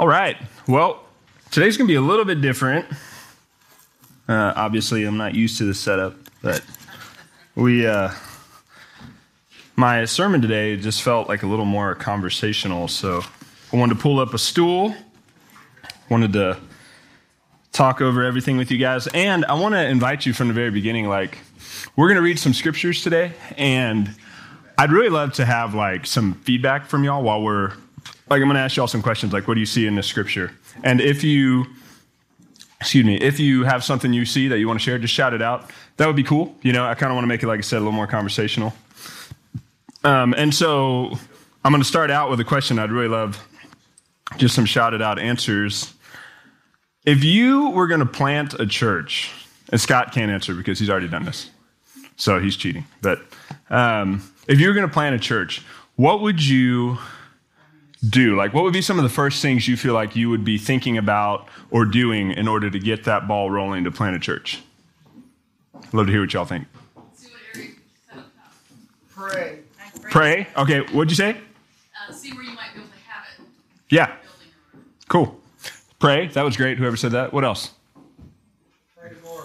All right. Well, today's going to be a little bit different. Uh, obviously, I'm not used to this setup, but we, uh, my sermon today just felt like a little more conversational. So I wanted to pull up a stool, wanted to talk over everything with you guys, and I want to invite you from the very beginning. Like, we're going to read some scriptures today, and I'd really love to have like some feedback from y'all while we're like I'm going to ask y'all some questions like what do you see in the scripture? And if you excuse me, if you have something you see that you want to share, just shout it out. That would be cool. You know, I kind of want to make it like I said a little more conversational. Um, and so I'm going to start out with a question I'd really love just some shouted out answers. If you were going to plant a church, and Scott can't answer because he's already done this, so he's cheating. But um, if you were going to plant a church, what would you do? Like, what would be some of the first things you feel like you would be thinking about or doing in order to get that ball rolling to plant a church? Love to hear what y'all think. Pray. Pray. Okay, what'd you say? Uh, see where you might be able to have it. Yeah, Building or whatever. cool. Pray. That was great. Whoever said that. What else? Pray more.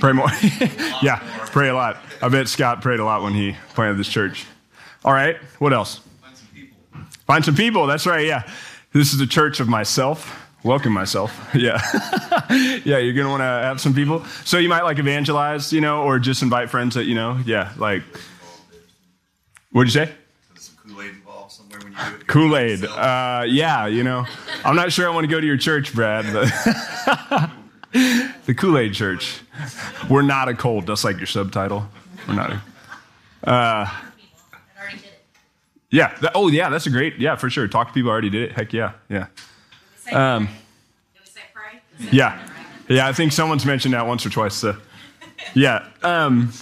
Pray more. yeah, pray a lot. I bet Scott prayed a lot when he planted this church. All right, what else? Find some people. Find some people. That's right. Yeah. This is the church of myself. Welcome myself. Yeah. yeah, you're going to want to have some people. So you might like evangelize, you know, or just invite friends that, you know, yeah, like, what'd you say? Kool-Aid involved somewhere when you do it. Kool Aid. Uh, yeah, you know, I'm not sure I want to go to your church, Brad, but the Kool Aid Church. We're not a cult. That's like your subtitle. We're not. A, uh, already did it. Yeah. That, oh, yeah. That's a great. Yeah, for sure. Talk to people already did it. Heck yeah. Yeah. Um, pray. Did we say pray? Yeah. Yeah. I think someone's mentioned that once or twice. So. Yeah. Um,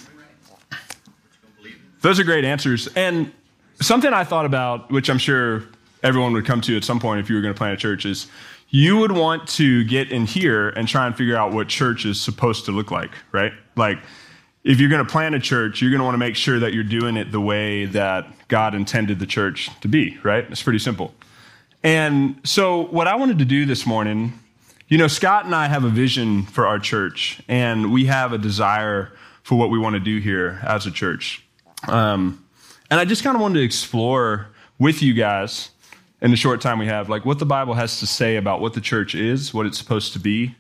those are great answers. And something I thought about, which I'm sure everyone would come to at some point if you were going to plant a church, is you would want to get in here and try and figure out what church is supposed to look like, right? Like, if you're going to plant a church, you're going to want to make sure that you're doing it the way that God intended the church to be, right? It's pretty simple. And so, what I wanted to do this morning, you know, Scott and I have a vision for our church, and we have a desire for what we want to do here as a church. Um, and I just kind of wanted to explore with you guys in the short time we have, like what the Bible has to say about what the church is, what it's supposed to be,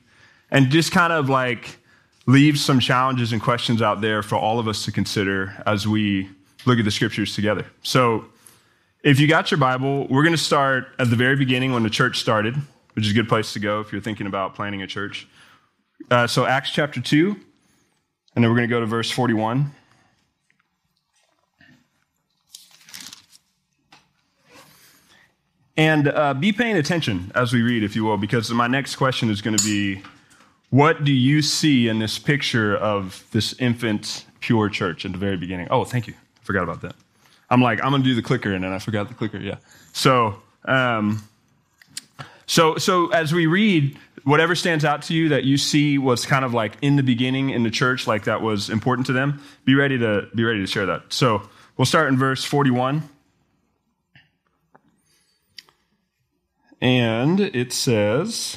and just kind of like leave some challenges and questions out there for all of us to consider as we look at the scriptures together. So, if you got your Bible, we're going to start at the very beginning when the church started, which is a good place to go if you're thinking about planning a church. Uh, so, Acts chapter 2, and then we're going to go to verse 41. And uh, be paying attention as we read, if you will, because my next question is going to be what do you see in this picture of this infant, pure church at the very beginning? Oh, thank you. I forgot about that. I'm like, I'm to do the clicker, and then I forgot the clicker. Yeah. So, um, so, so as we read, whatever stands out to you that you see was kind of like in the beginning in the church, like that was important to them, be ready to be ready to share that. So we'll start in verse 41. And it says,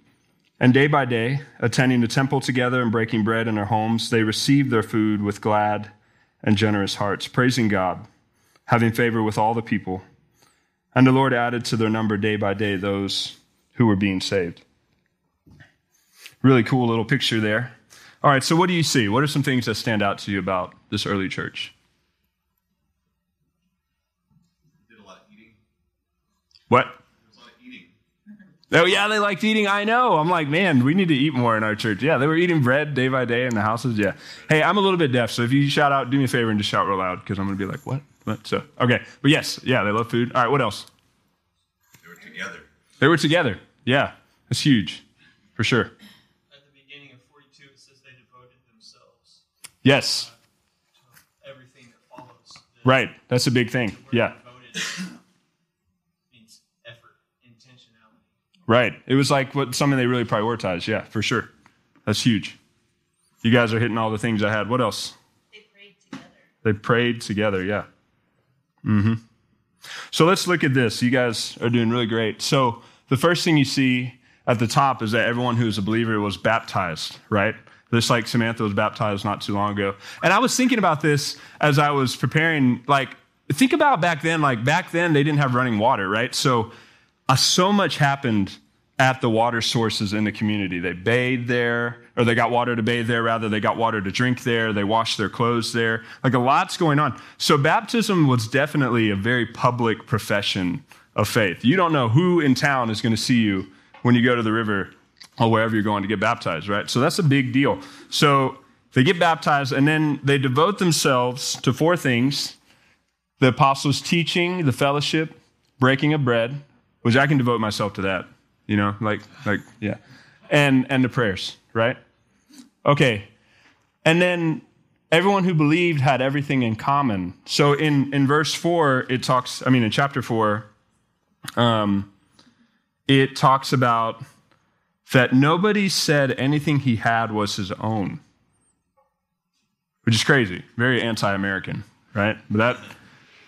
And day by day, attending the temple together and breaking bread in their homes, they received their food with glad and generous hearts, praising God, having favor with all the people. And the Lord added to their number day by day those who were being saved. Really cool little picture there. All right, so what do you see? What are some things that stand out to you about this early church? Did a lot of eating. What? There was a lot of eating. Oh, yeah, they liked eating. I know. I'm like, man, we need to eat more in our church. Yeah, they were eating bread day by day in the houses. Yeah. Hey, I'm a little bit deaf, so if you shout out, do me a favor and just shout real loud because I'm going to be like, what? What? So, okay. But yes, yeah, they love food. All right, what else? They were together. They were together. Yeah, that's huge, for sure. At the beginning of 42, it says they devoted themselves Yes, to everything that follows. The- right. That's a big thing. Yeah, Devoted right. It was like what something they really prioritized. Yeah, for sure. That's huge. You guys are hitting all the things I had. What else? They prayed together. They prayed together. Yeah. hmm So let's look at this. You guys are doing really great. So the first thing you see at the top is that everyone who is a believer was baptized, right? Just like Samantha was baptized not too long ago. And I was thinking about this as I was preparing. Like, think about back then. Like, back then, they didn't have running water, right? So, uh, so much happened at the water sources in the community. They bathed there, or they got water to bathe there, rather. They got water to drink there. They washed their clothes there. Like, a lot's going on. So, baptism was definitely a very public profession of faith. You don't know who in town is going to see you when you go to the river or wherever you're going to get baptized, right? So that's a big deal. So they get baptized and then they devote themselves to four things the apostles' teaching, the fellowship, breaking of bread, which I can devote myself to that, you know, like, like, yeah, and, and the prayers, right? Okay. And then everyone who believed had everything in common. So in, in verse 4, it talks, I mean, in chapter 4, um, it talks about that nobody said anything he had was his own, which is crazy, very anti American, right? But that,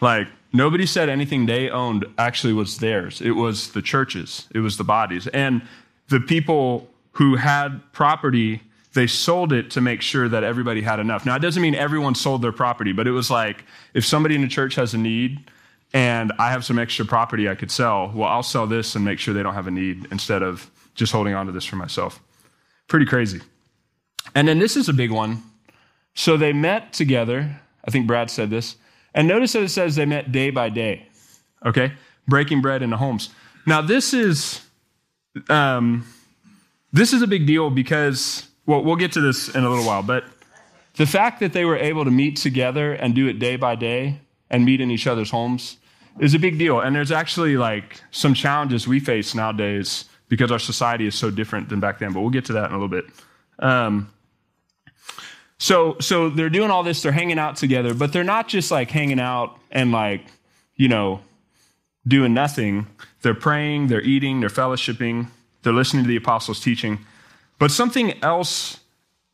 like, nobody said anything they owned actually was theirs. It was the churches, it was the bodies. And the people who had property, they sold it to make sure that everybody had enough. Now, it doesn't mean everyone sold their property, but it was like if somebody in the church has a need, and I have some extra property I could sell. Well, I'll sell this and make sure they don't have a need instead of just holding on to this for myself. Pretty crazy. And then this is a big one. So they met together. I think Brad said this. And notice that it says they met day by day, okay? Breaking bread in the homes. Now, this is. Um, this is a big deal because, well, we'll get to this in a little while, but the fact that they were able to meet together and do it day by day and meet in each other's homes is a big deal. And there's actually like some challenges we face nowadays because our society is so different than back then. But we'll get to that in a little bit. Um, so, so they're doing all this. They're hanging out together, but they're not just like hanging out and like, you know, doing nothing. They're praying. They're eating. They're fellowshipping. They're listening to the apostles' teaching. But something else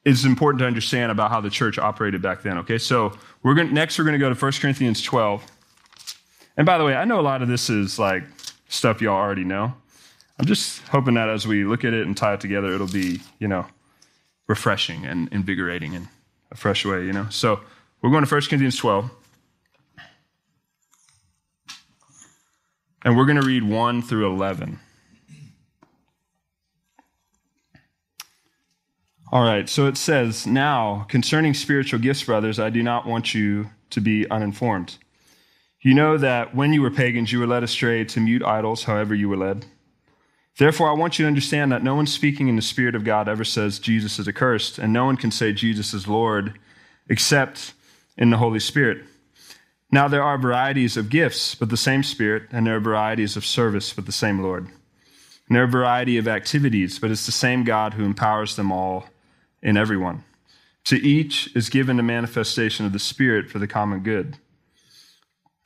is important to understand about how the church operated back then. Okay, so we're going next we're going to go to 1 Corinthians 12. And by the way, I know a lot of this is like stuff y'all already know. I'm just hoping that as we look at it and tie it together, it'll be you know refreshing and invigorating in a fresh way. You know, so we're going to 1 Corinthians 12. And we're going to read 1 through 11. All right, so it says, Now, concerning spiritual gifts, brothers, I do not want you to be uninformed. You know that when you were pagans, you were led astray to mute idols, however you were led. Therefore, I want you to understand that no one speaking in the Spirit of God ever says Jesus is accursed, and no one can say Jesus is Lord except in the Holy Spirit. Now, there are varieties of gifts, but the same Spirit, and there are varieties of service, but the same Lord. And there are a variety of activities, but it's the same God who empowers them all in everyone. To each is given a manifestation of the Spirit for the common good.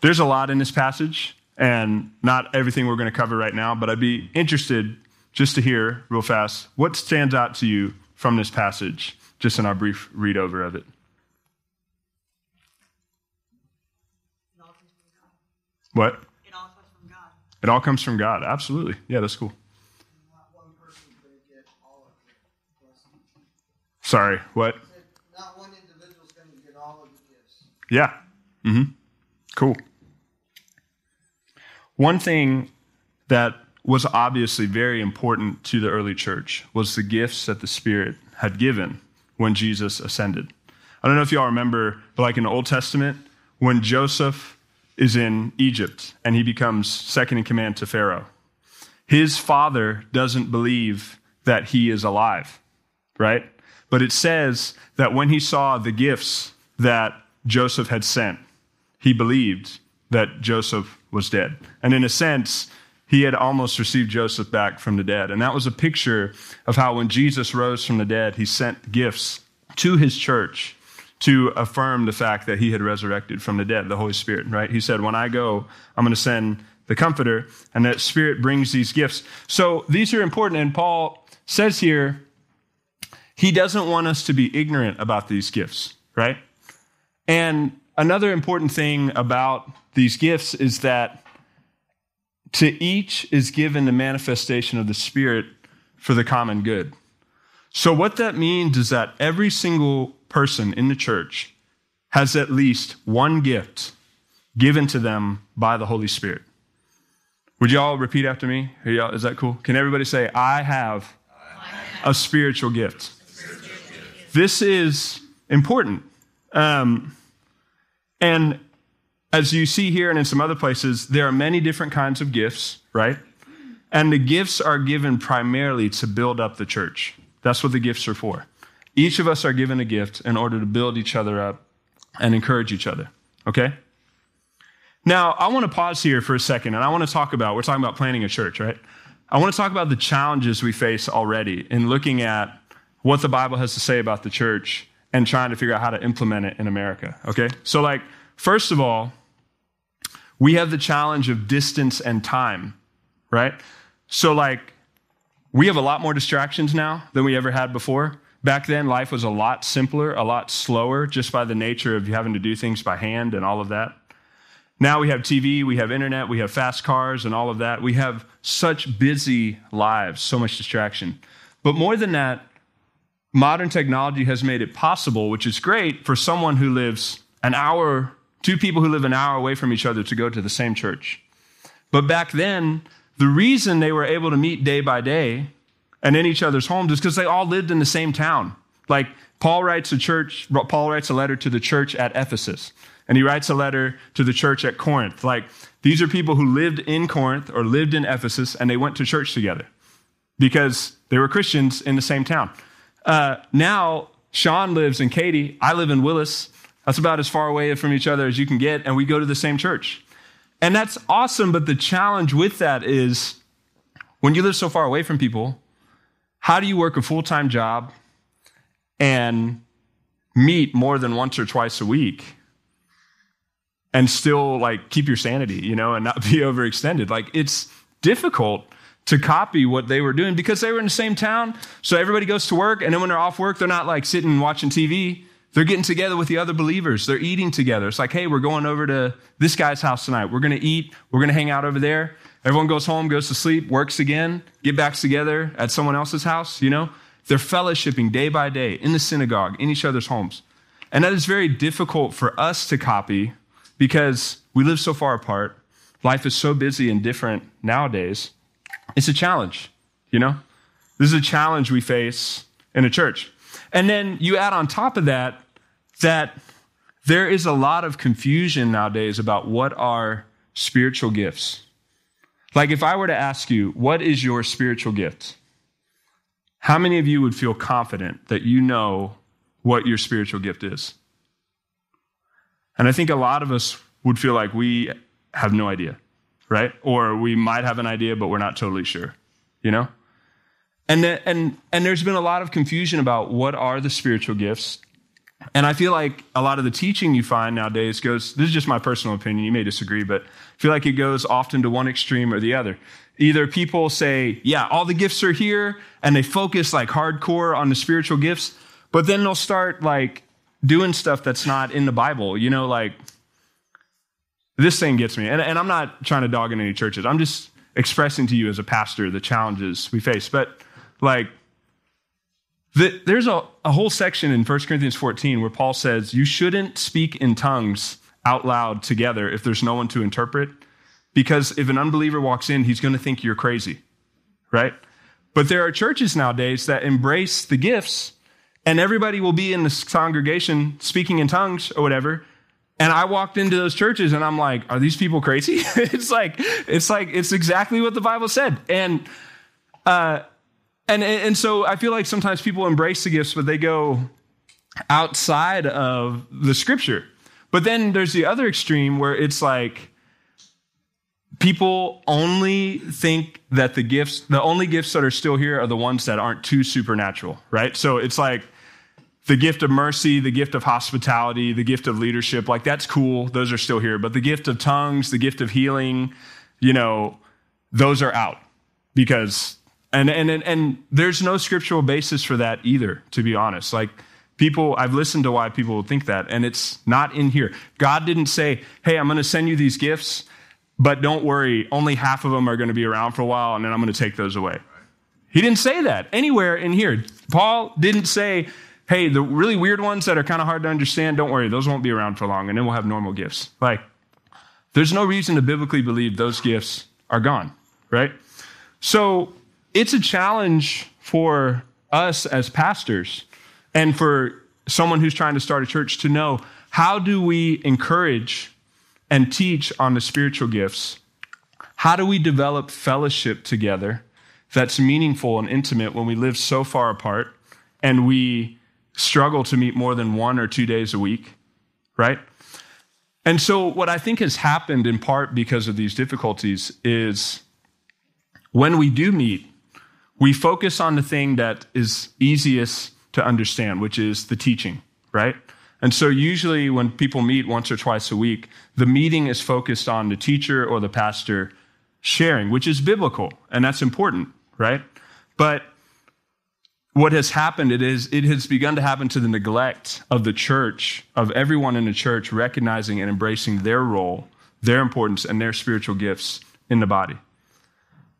There's a lot in this passage, and not everything we're going to cover right now, but I'd be interested just to hear real fast what stands out to you from this passage, just in our brief read over of it. It all comes from God. What? It all comes from God. It all comes from God. Absolutely. Yeah, that's cool. Not one person's going to get all of the blessing. Sorry, what? Not one individual's going to get all of the gifts. Yeah. Mm-hmm. Cool. One thing that was obviously very important to the early church was the gifts that the Spirit had given when Jesus ascended. I don't know if y'all remember, but like in the Old Testament, when Joseph is in Egypt and he becomes second in command to Pharaoh, his father doesn't believe that he is alive, right? But it says that when he saw the gifts that Joseph had sent, he believed that Joseph was dead. And in a sense, he had almost received Joseph back from the dead. And that was a picture of how when Jesus rose from the dead, he sent gifts to his church to affirm the fact that he had resurrected from the dead, the Holy Spirit, right? He said, When I go, I'm going to send the Comforter, and that Spirit brings these gifts. So these are important. And Paul says here, he doesn't want us to be ignorant about these gifts, right? And another important thing about these gifts is that to each is given the manifestation of the Spirit for the common good. So, what that means is that every single person in the church has at least one gift given to them by the Holy Spirit. Would you all repeat after me? Is that cool? Can everybody say, I have a spiritual gift? This is important. Um, and as you see here and in some other places, there are many different kinds of gifts, right? And the gifts are given primarily to build up the church. That's what the gifts are for. Each of us are given a gift in order to build each other up and encourage each other, okay? Now, I want to pause here for a second and I want to talk about, we're talking about planning a church, right? I want to talk about the challenges we face already in looking at what the Bible has to say about the church and trying to figure out how to implement it in America, okay? So, like, first of all, we have the challenge of distance and time, right? So, like, we have a lot more distractions now than we ever had before. Back then, life was a lot simpler, a lot slower, just by the nature of having to do things by hand and all of that. Now we have TV, we have internet, we have fast cars and all of that. We have such busy lives, so much distraction. But more than that, modern technology has made it possible, which is great for someone who lives an hour, two people who live an hour away from each other to go to the same church. But back then, the reason they were able to meet day by day and in each other's homes is because they all lived in the same town. Like Paul writes a church, Paul writes a letter to the church at Ephesus, and he writes a letter to the church at Corinth. Like these are people who lived in Corinth or lived in Ephesus, and they went to church together because they were Christians in the same town. Uh, now Sean lives in Katy. I live in Willis. That's about as far away from each other as you can get, and we go to the same church. And that's awesome, but the challenge with that is when you live so far away from people, how do you work a full time job and meet more than once or twice a week and still like keep your sanity, you know, and not be overextended? Like it's difficult to copy what they were doing because they were in the same town. So everybody goes to work, and then when they're off work, they're not like sitting and watching TV. They're getting together with the other believers. They're eating together. It's like, hey, we're going over to this guy's house tonight. We're going to eat. We're going to hang out over there. Everyone goes home, goes to sleep, works again, get back together at someone else's house, you know? They're fellowshipping day by day in the synagogue, in each other's homes. And that is very difficult for us to copy because we live so far apart. Life is so busy and different nowadays. It's a challenge, you know? This is a challenge we face in a church. And then you add on top of that that there is a lot of confusion nowadays about what are spiritual gifts. Like if I were to ask you, what is your spiritual gift? How many of you would feel confident that you know what your spiritual gift is? And I think a lot of us would feel like we have no idea, right? Or we might have an idea, but we're not totally sure, you know? And, and, and there's been a lot of confusion about what are the spiritual gifts. And I feel like a lot of the teaching you find nowadays goes, this is just my personal opinion, you may disagree, but I feel like it goes often to one extreme or the other. Either people say, yeah, all the gifts are here, and they focus like hardcore on the spiritual gifts, but then they'll start like doing stuff that's not in the Bible. You know, like this thing gets me. And, and I'm not trying to dog in any churches, I'm just expressing to you as a pastor the challenges we face. But like, the, there's a, a whole section in 1 Corinthians 14 where Paul says you shouldn't speak in tongues out loud together if there's no one to interpret. because if an unbeliever walks in, he's going to think you're crazy, right? But there are churches nowadays that embrace the gifts, and everybody will be in the congregation speaking in tongues or whatever. And I walked into those churches and I'm like, are these people crazy? it's like, it's like, it's exactly what the Bible said. And, uh, and, and so I feel like sometimes people embrace the gifts, but they go outside of the scripture. But then there's the other extreme where it's like people only think that the gifts, the only gifts that are still here are the ones that aren't too supernatural, right? So it's like the gift of mercy, the gift of hospitality, the gift of leadership, like that's cool. Those are still here. But the gift of tongues, the gift of healing, you know, those are out because, and, and, and, and there's no scriptural basis for that either, to be honest. Like, People, I've listened to why people think that, and it's not in here. God didn't say, hey, I'm going to send you these gifts, but don't worry, only half of them are going to be around for a while, and then I'm going to take those away. He didn't say that anywhere in here. Paul didn't say, hey, the really weird ones that are kind of hard to understand, don't worry, those won't be around for long, and then we'll have normal gifts. Like, there's no reason to biblically believe those gifts are gone, right? So it's a challenge for us as pastors and for someone who's trying to start a church to know how do we encourage and teach on the spiritual gifts? How do we develop fellowship together that's meaningful and intimate when we live so far apart and we struggle to meet more than one or two days a week, right? And so, what I think has happened in part because of these difficulties is when we do meet, we focus on the thing that is easiest to understand, which is the teaching, right? And so usually when people meet once or twice a week, the meeting is focused on the teacher or the pastor sharing, which is biblical, and that's important, right? But what has happened it is it has begun to happen to the neglect of the church, of everyone in the church recognizing and embracing their role, their importance, and their spiritual gifts in the body.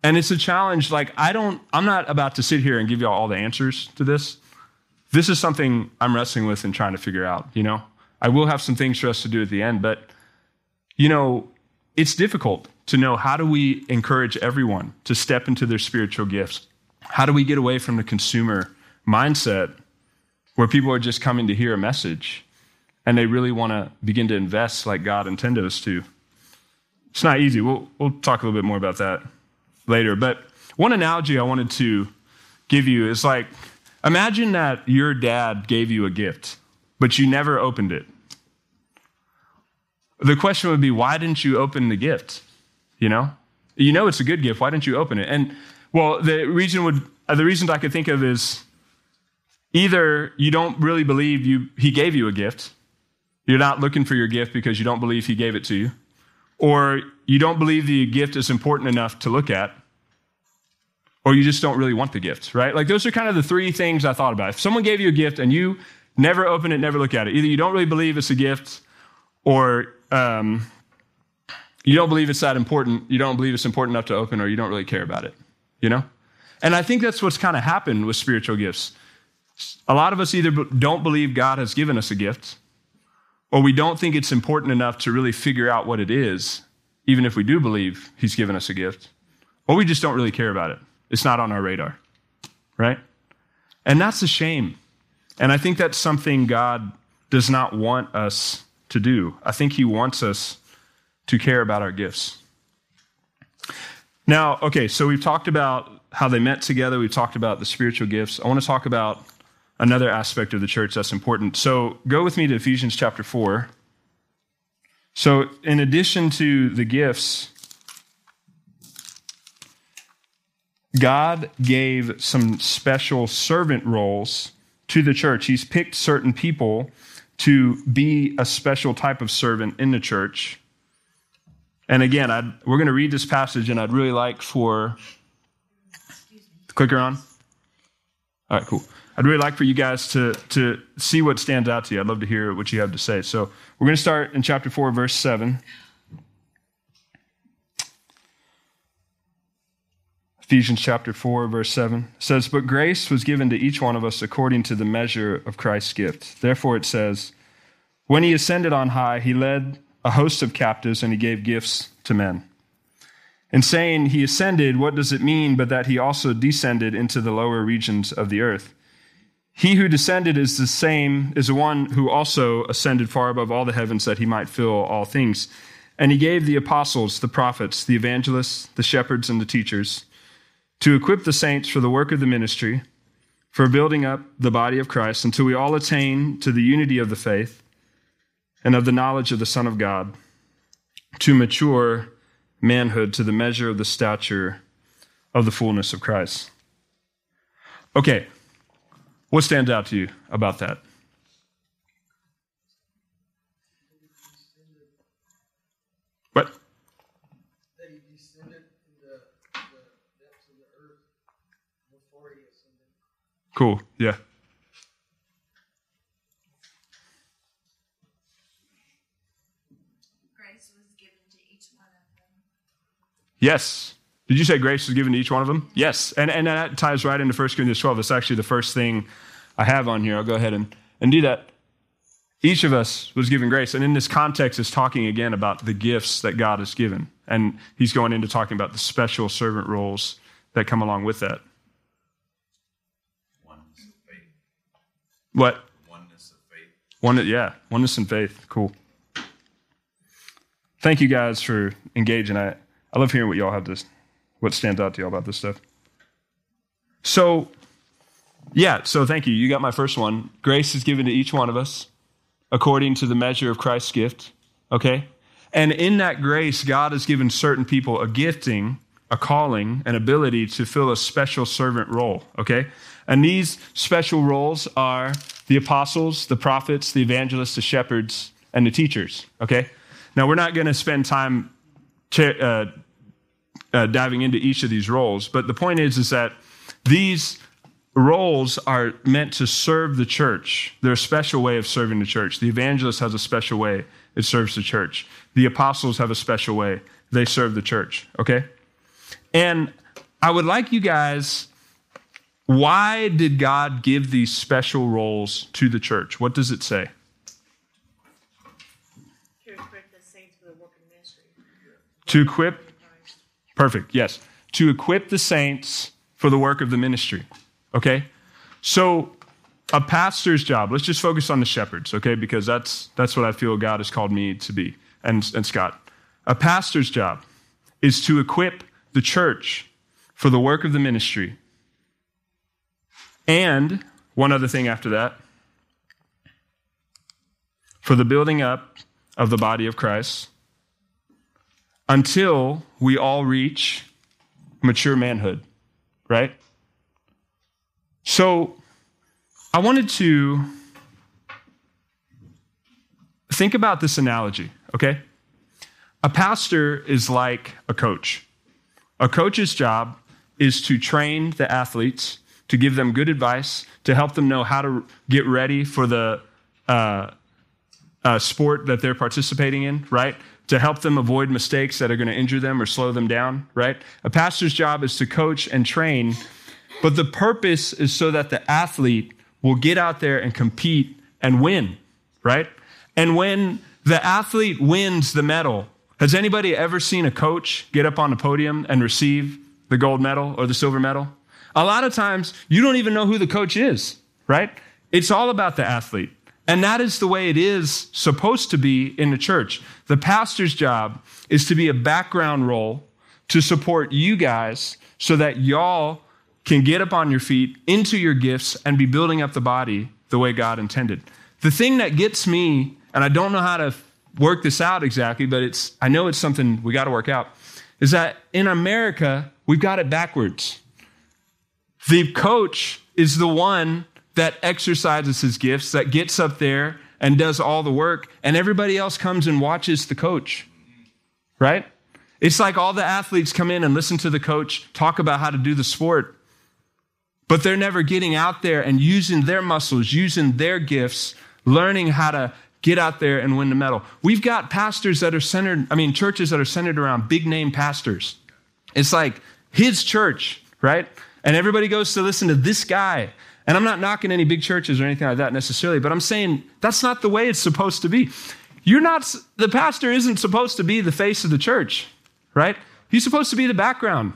And it's a challenge. Like, I don't, I'm not about to sit here and give you all all the answers to this this is something I'm wrestling with and trying to figure out, you know? I will have some things for us to do at the end, but, you know, it's difficult to know how do we encourage everyone to step into their spiritual gifts? How do we get away from the consumer mindset where people are just coming to hear a message and they really want to begin to invest like God intended us to? It's not easy. We'll, we'll talk a little bit more about that later. But one analogy I wanted to give you is like, Imagine that your dad gave you a gift, but you never opened it. The question would be, why didn't you open the gift? You know? You know it's a good gift. Why didn't you open it? And well, the reason would uh, the reasons I could think of is either you don't really believe you he gave you a gift. You're not looking for your gift because you don't believe he gave it to you. Or you don't believe the gift is important enough to look at or you just don't really want the gift, right? Like those are kind of the three things I thought about. If someone gave you a gift and you never open it, never look at it, either you don't really believe it's a gift or um, you don't believe it's that important, you don't believe it's important enough to open, or you don't really care about it, you know? And I think that's what's kind of happened with spiritual gifts. A lot of us either don't believe God has given us a gift, or we don't think it's important enough to really figure out what it is, even if we do believe He's given us a gift, or we just don't really care about it. It's not on our radar, right? And that's a shame. And I think that's something God does not want us to do. I think He wants us to care about our gifts. Now, okay, so we've talked about how they met together, we've talked about the spiritual gifts. I want to talk about another aspect of the church that's important. So go with me to Ephesians chapter 4. So, in addition to the gifts, God gave some special servant roles to the church. He's picked certain people to be a special type of servant in the church. And again, I'd, we're going to read this passage, and I'd really like for clicker on. All right, cool. I'd really like for you guys to, to see what stands out to you. I'd love to hear what you have to say. So we're going to start in chapter 4, verse 7. Ephesians chapter 4, verse 7 says, But grace was given to each one of us according to the measure of Christ's gift. Therefore it says, When he ascended on high, he led a host of captives and he gave gifts to men. And saying he ascended, what does it mean but that he also descended into the lower regions of the earth? He who descended is the same, is the one who also ascended far above all the heavens that he might fill all things. And he gave the apostles, the prophets, the evangelists, the shepherds, and the teachers to equip the saints for the work of the ministry, for building up the body of Christ, until we all attain to the unity of the faith and of the knowledge of the Son of God, to mature manhood to the measure of the stature of the fullness of Christ. Okay, what stands out to you about that? That he descended. What? that he descended to the, the depths of the earth before he ascended. Cool, yeah. Grace was given to each one of them. Yes. Did you say grace was given to each one of them? Yes. And, and that ties right into 1 Corinthians 12. That's actually the first thing I have on here. I'll go ahead and, and do that. Each of us was given grace. And in this context, is talking again about the gifts that God has given. And he's going into talking about the special servant roles that come along with that. Oneness of faith. What? Oneness of faith. One, yeah, oneness and faith. Cool. Thank you guys for engaging. I, I love hearing what y'all have this, what stands out to y'all about this stuff. So, yeah, so thank you. You got my first one. Grace is given to each one of us according to the measure of Christ's gift. Okay? And in that grace, God has given certain people a gifting, a calling, an ability to fill a special servant role. Okay? And these special roles are the apostles, the prophets, the evangelists, the shepherds, and the teachers. Okay? Now, we're not going to spend time uh, uh, diving into each of these roles, but the point is, is that these roles are meant to serve the church. They're a special way of serving the church. The evangelist has a special way it serves the church. The apostles have a special way they serve the church. Okay? And I would like you guys, why did God give these special roles to the church? What does it say? To equip the saints for the work of ministry. To equip, perfect, yes. To equip the saints for the work of the ministry. Okay? So, a pastor's job, let's just focus on the shepherds, okay? Because that's, that's what I feel God has called me to be, and, and Scott. A pastor's job is to equip the church for the work of the ministry. And one other thing after that for the building up of the body of Christ until we all reach mature manhood, right? So I wanted to think about this analogy, okay? A pastor is like a coach. A coach's job is to train the athletes, to give them good advice, to help them know how to get ready for the uh, uh, sport that they're participating in, right? To help them avoid mistakes that are going to injure them or slow them down, right? A pastor's job is to coach and train, but the purpose is so that the athlete will get out there and compete and win, right? And when the athlete wins the medal, has anybody ever seen a coach get up on the podium and receive the gold medal or the silver medal? A lot of times, you don't even know who the coach is, right? It's all about the athlete. And that is the way it is supposed to be in the church. The pastor's job is to be a background role to support you guys so that y'all can get up on your feet into your gifts and be building up the body the way God intended. The thing that gets me, and I don't know how to work this out exactly, but it's I know it's something we got to work out, is that in America, we've got it backwards. The coach is the one that exercises his gifts, that gets up there and does all the work, and everybody else comes and watches the coach. Right? It's like all the athletes come in and listen to the coach talk about how to do the sport, but they're never getting out there and using their muscles, using their gifts, learning how to get out there and win the medal. We've got pastors that are centered, I mean, churches that are centered around big name pastors. It's like his church, right? And everybody goes to listen to this guy. And I'm not knocking any big churches or anything like that necessarily, but I'm saying that's not the way it's supposed to be. You're not, the pastor isn't supposed to be the face of the church, right? He's supposed to be the background.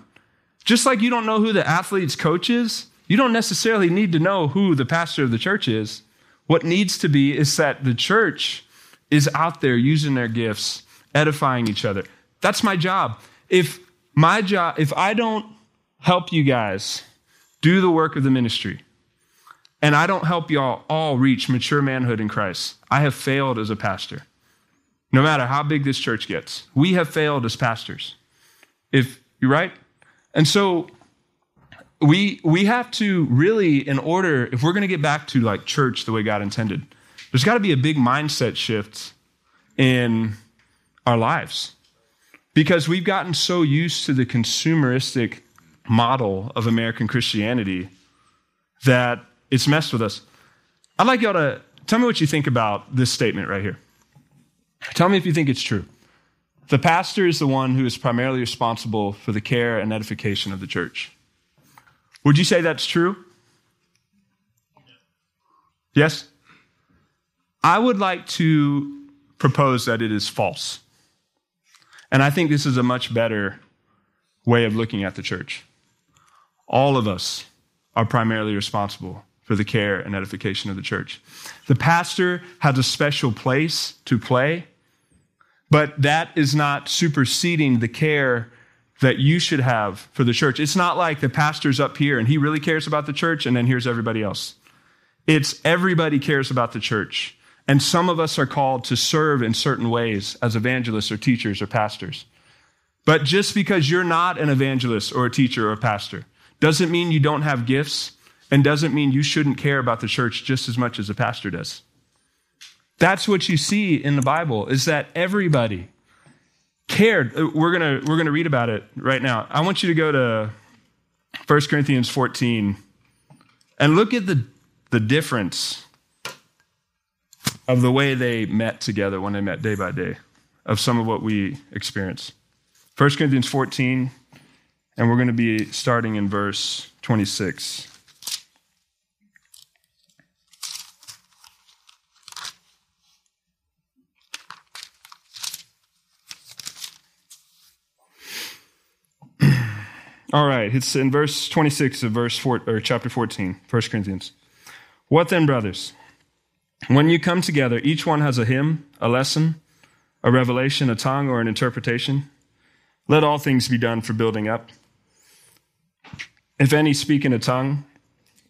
Just like you don't know who the athlete's coach is, you don't necessarily need to know who the pastor of the church is. What needs to be is that the church is out there using their gifts, edifying each other. That's my job. If my job, if I don't help you guys do the work of the ministry, and I don't help y'all all reach mature manhood in Christ, I have failed as a pastor. No matter how big this church gets, we have failed as pastors. If you're right, and so we we have to really, in order, if we're going to get back to like church the way God intended, there's got to be a big mindset shift in our lives because we've gotten so used to the consumeristic model of American Christianity that it's messed with us. I'd like y'all to tell me what you think about this statement right here. Tell me if you think it's true. The pastor is the one who is primarily responsible for the care and edification of the church. Would you say that's true? Yes? I would like to propose that it is false. And I think this is a much better way of looking at the church. All of us are primarily responsible for the care and edification of the church. The pastor has a special place to play, but that is not superseding the care that you should have for the church. It's not like the pastor's up here and he really cares about the church and then here's everybody else. It's everybody cares about the church. And some of us are called to serve in certain ways as evangelists or teachers or pastors. But just because you're not an evangelist or a teacher or a pastor doesn't mean you don't have gifts and doesn't mean you shouldn't care about the church just as much as a pastor does. That's what you see in the Bible is that everybody cared. Uh, We're going to we're going to read about it right now. I want you to go to 1 Corinthians 14 and look at the the difference of the way they met together when they met day by day of some of what we experience. 1 Corinthians 14 and we're going to be starting in verse 26. All right, it's in verse 26 of verse 4, or chapter 14, 1 Corinthians. What then, brothers? When you come together, each one has a hymn, a lesson, a revelation, a tongue, or an interpretation. Let all things be done for building up. If any speak in a tongue,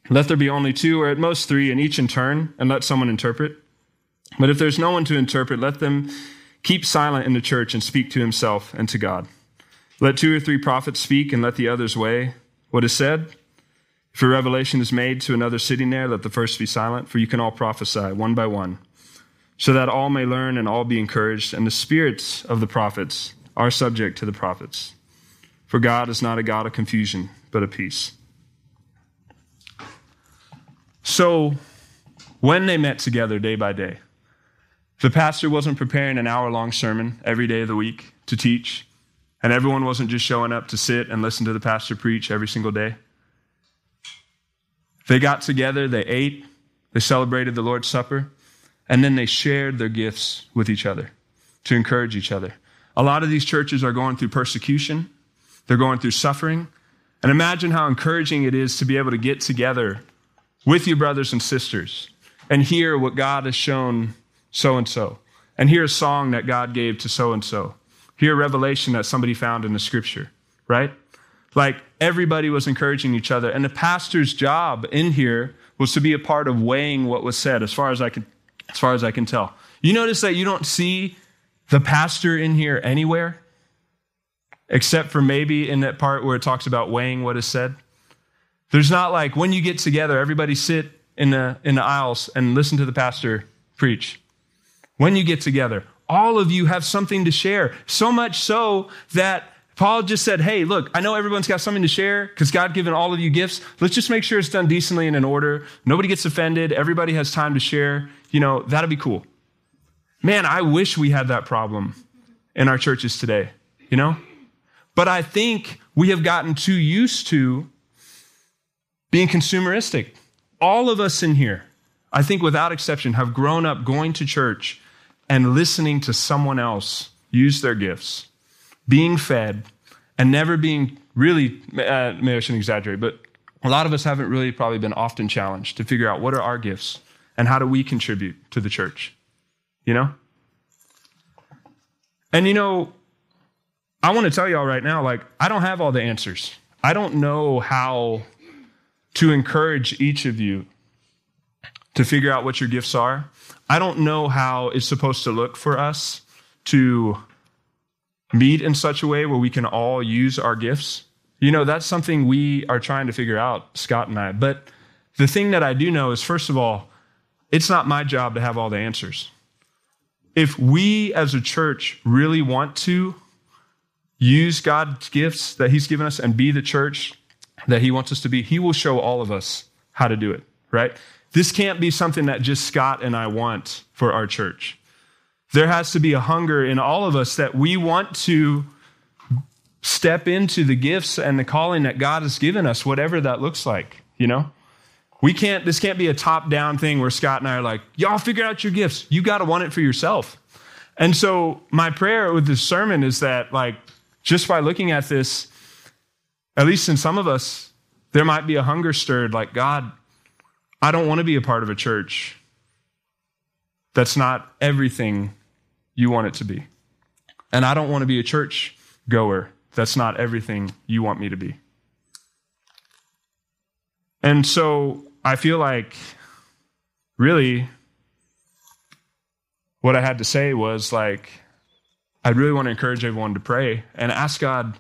let there be only two, or at most three, and each in turn, and let someone interpret. But if there's no one to interpret, let them keep silent in the church and speak to himself and to God. Let two or three prophets speak, and let the others weigh what is said. If a revelation is made to another sitting there, let the first be silent, for you can all prophesy one by one, so that all may learn and all be encouraged, and the spirits of the prophets are subject to the prophets. For God is not a God of confusion, but of peace. So, when they met together day by day, the pastor wasn't preparing an hour long sermon every day of the week to teach, and everyone wasn't just showing up to sit and listen to the pastor preach every single day. They got together, they ate, they celebrated the Lord's Supper, and then they shared their gifts with each other to encourage each other. A lot of these churches are going through persecution, they're going through suffering. And imagine how encouraging it is to be able to get together with your brothers and sisters and hear what God has shown so and so, and hear a song that God gave to so and so, hear a revelation that somebody found in the scripture, right? Like everybody was encouraging each other. And the pastor's job in here was to be a part of weighing what was said, as far as I can, as far as I can tell. You notice that you don't see the pastor in here anywhere, except for maybe in that part where it talks about weighing what is said. There's not like when you get together, everybody sit in the in the aisles and listen to the pastor preach. When you get together, all of you have something to share. So much so that Paul just said, Hey, look, I know everyone's got something to share because God given all of you gifts. Let's just make sure it's done decently and in order. Nobody gets offended. Everybody has time to share. You know, that'd be cool. Man, I wish we had that problem in our churches today, you know? But I think we have gotten too used to being consumeristic. All of us in here, I think without exception, have grown up going to church and listening to someone else use their gifts, being fed, and never being really, uh, maybe I shouldn't exaggerate, but a lot of us haven't really probably been often challenged to figure out what are our gifts and how do we contribute to the church, you know? And you know, I want to tell y'all right now, like, I don't have all the answers. I don't know how to encourage each of you to figure out what your gifts are. I don't know how it's supposed to look for us to meet in such a way where we can all use our gifts. You know, that's something we are trying to figure out, Scott and I. But the thing that I do know is, first of all, it's not my job to have all the answers. If we as a church really want to use God's gifts that He's given us and be the church that He wants us to be, He will show all of us how to do it, right? This can't be something that just Scott and I want for our church. There has to be a hunger in all of us that we want to step into the gifts and the calling that God has given us, whatever that looks like, you know? We can't, this can't be a top down thing where Scott and I are like, y'all figure out your gifts. You got to want it for yourself. And so, my prayer with this sermon is that, like, just by looking at this, at least in some of us, there might be a hunger stirred, like, God, I don't want to be a part of a church that's not everything you want it to be. And I don't want to be a church goer that's not everything you want me to be. And so I feel like really what I had to say was like, I really want to encourage everyone to pray and ask God,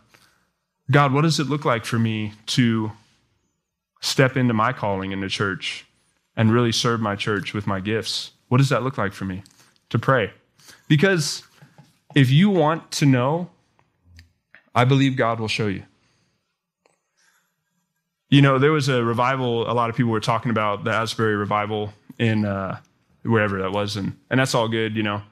God, what does it look like for me to step into my calling in the church and really serve my church with my gifts? What does that look like for me to pray? Because if you want to know, I believe God will show you. You know, there was a revival, a lot of people were talking about the Asbury revival in uh, wherever that was, and, and that's all good, you know.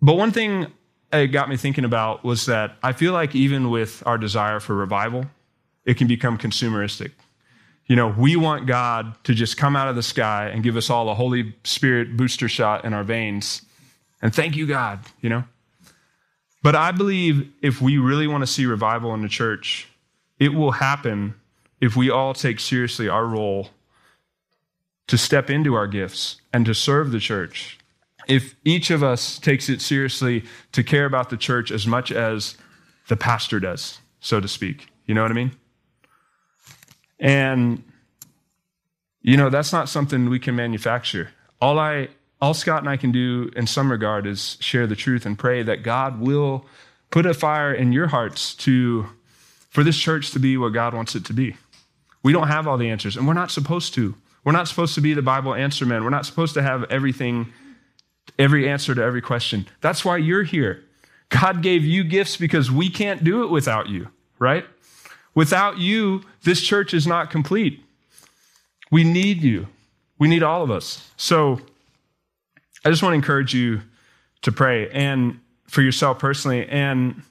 But one thing it got me thinking about was that I feel like even with our desire for revival, it can become consumeristic. You know, we want God to just come out of the sky and give us all a Holy Spirit booster shot in our veins. And thank you, God, you know. But I believe if we really want to see revival in the church, it will happen if we all take seriously our role to step into our gifts and to serve the church. If each of us takes it seriously to care about the church as much as the pastor does, so to speak. You know what I mean? And you know, that's not something we can manufacture. All I all Scott and I can do in some regard is share the truth and pray that God will put a fire in your hearts to for this church to be what God wants it to be. We don't have all the answers, and we're not supposed to. We're not supposed to be the Bible answer men. We're not supposed to have everything, every answer to every question. That's why you're here. God gave you gifts because we can't do it without you, right? Without you, this church is not complete. We need you. We need all of us. So I just want to encourage you to pray and for yourself personally. And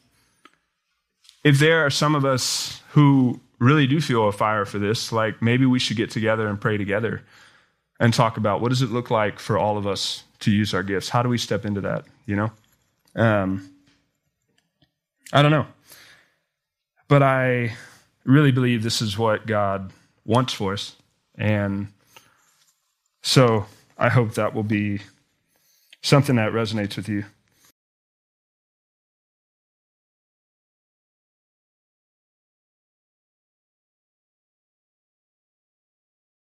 if there are some of us who really do feel a fire for this, like maybe we should get together and pray together and talk about what does it look like for all of us to use our gifts? How do we step into that? You know? Um, I don't know. But I really believe this is what God wants for us. And so I hope that will be something that resonates with you.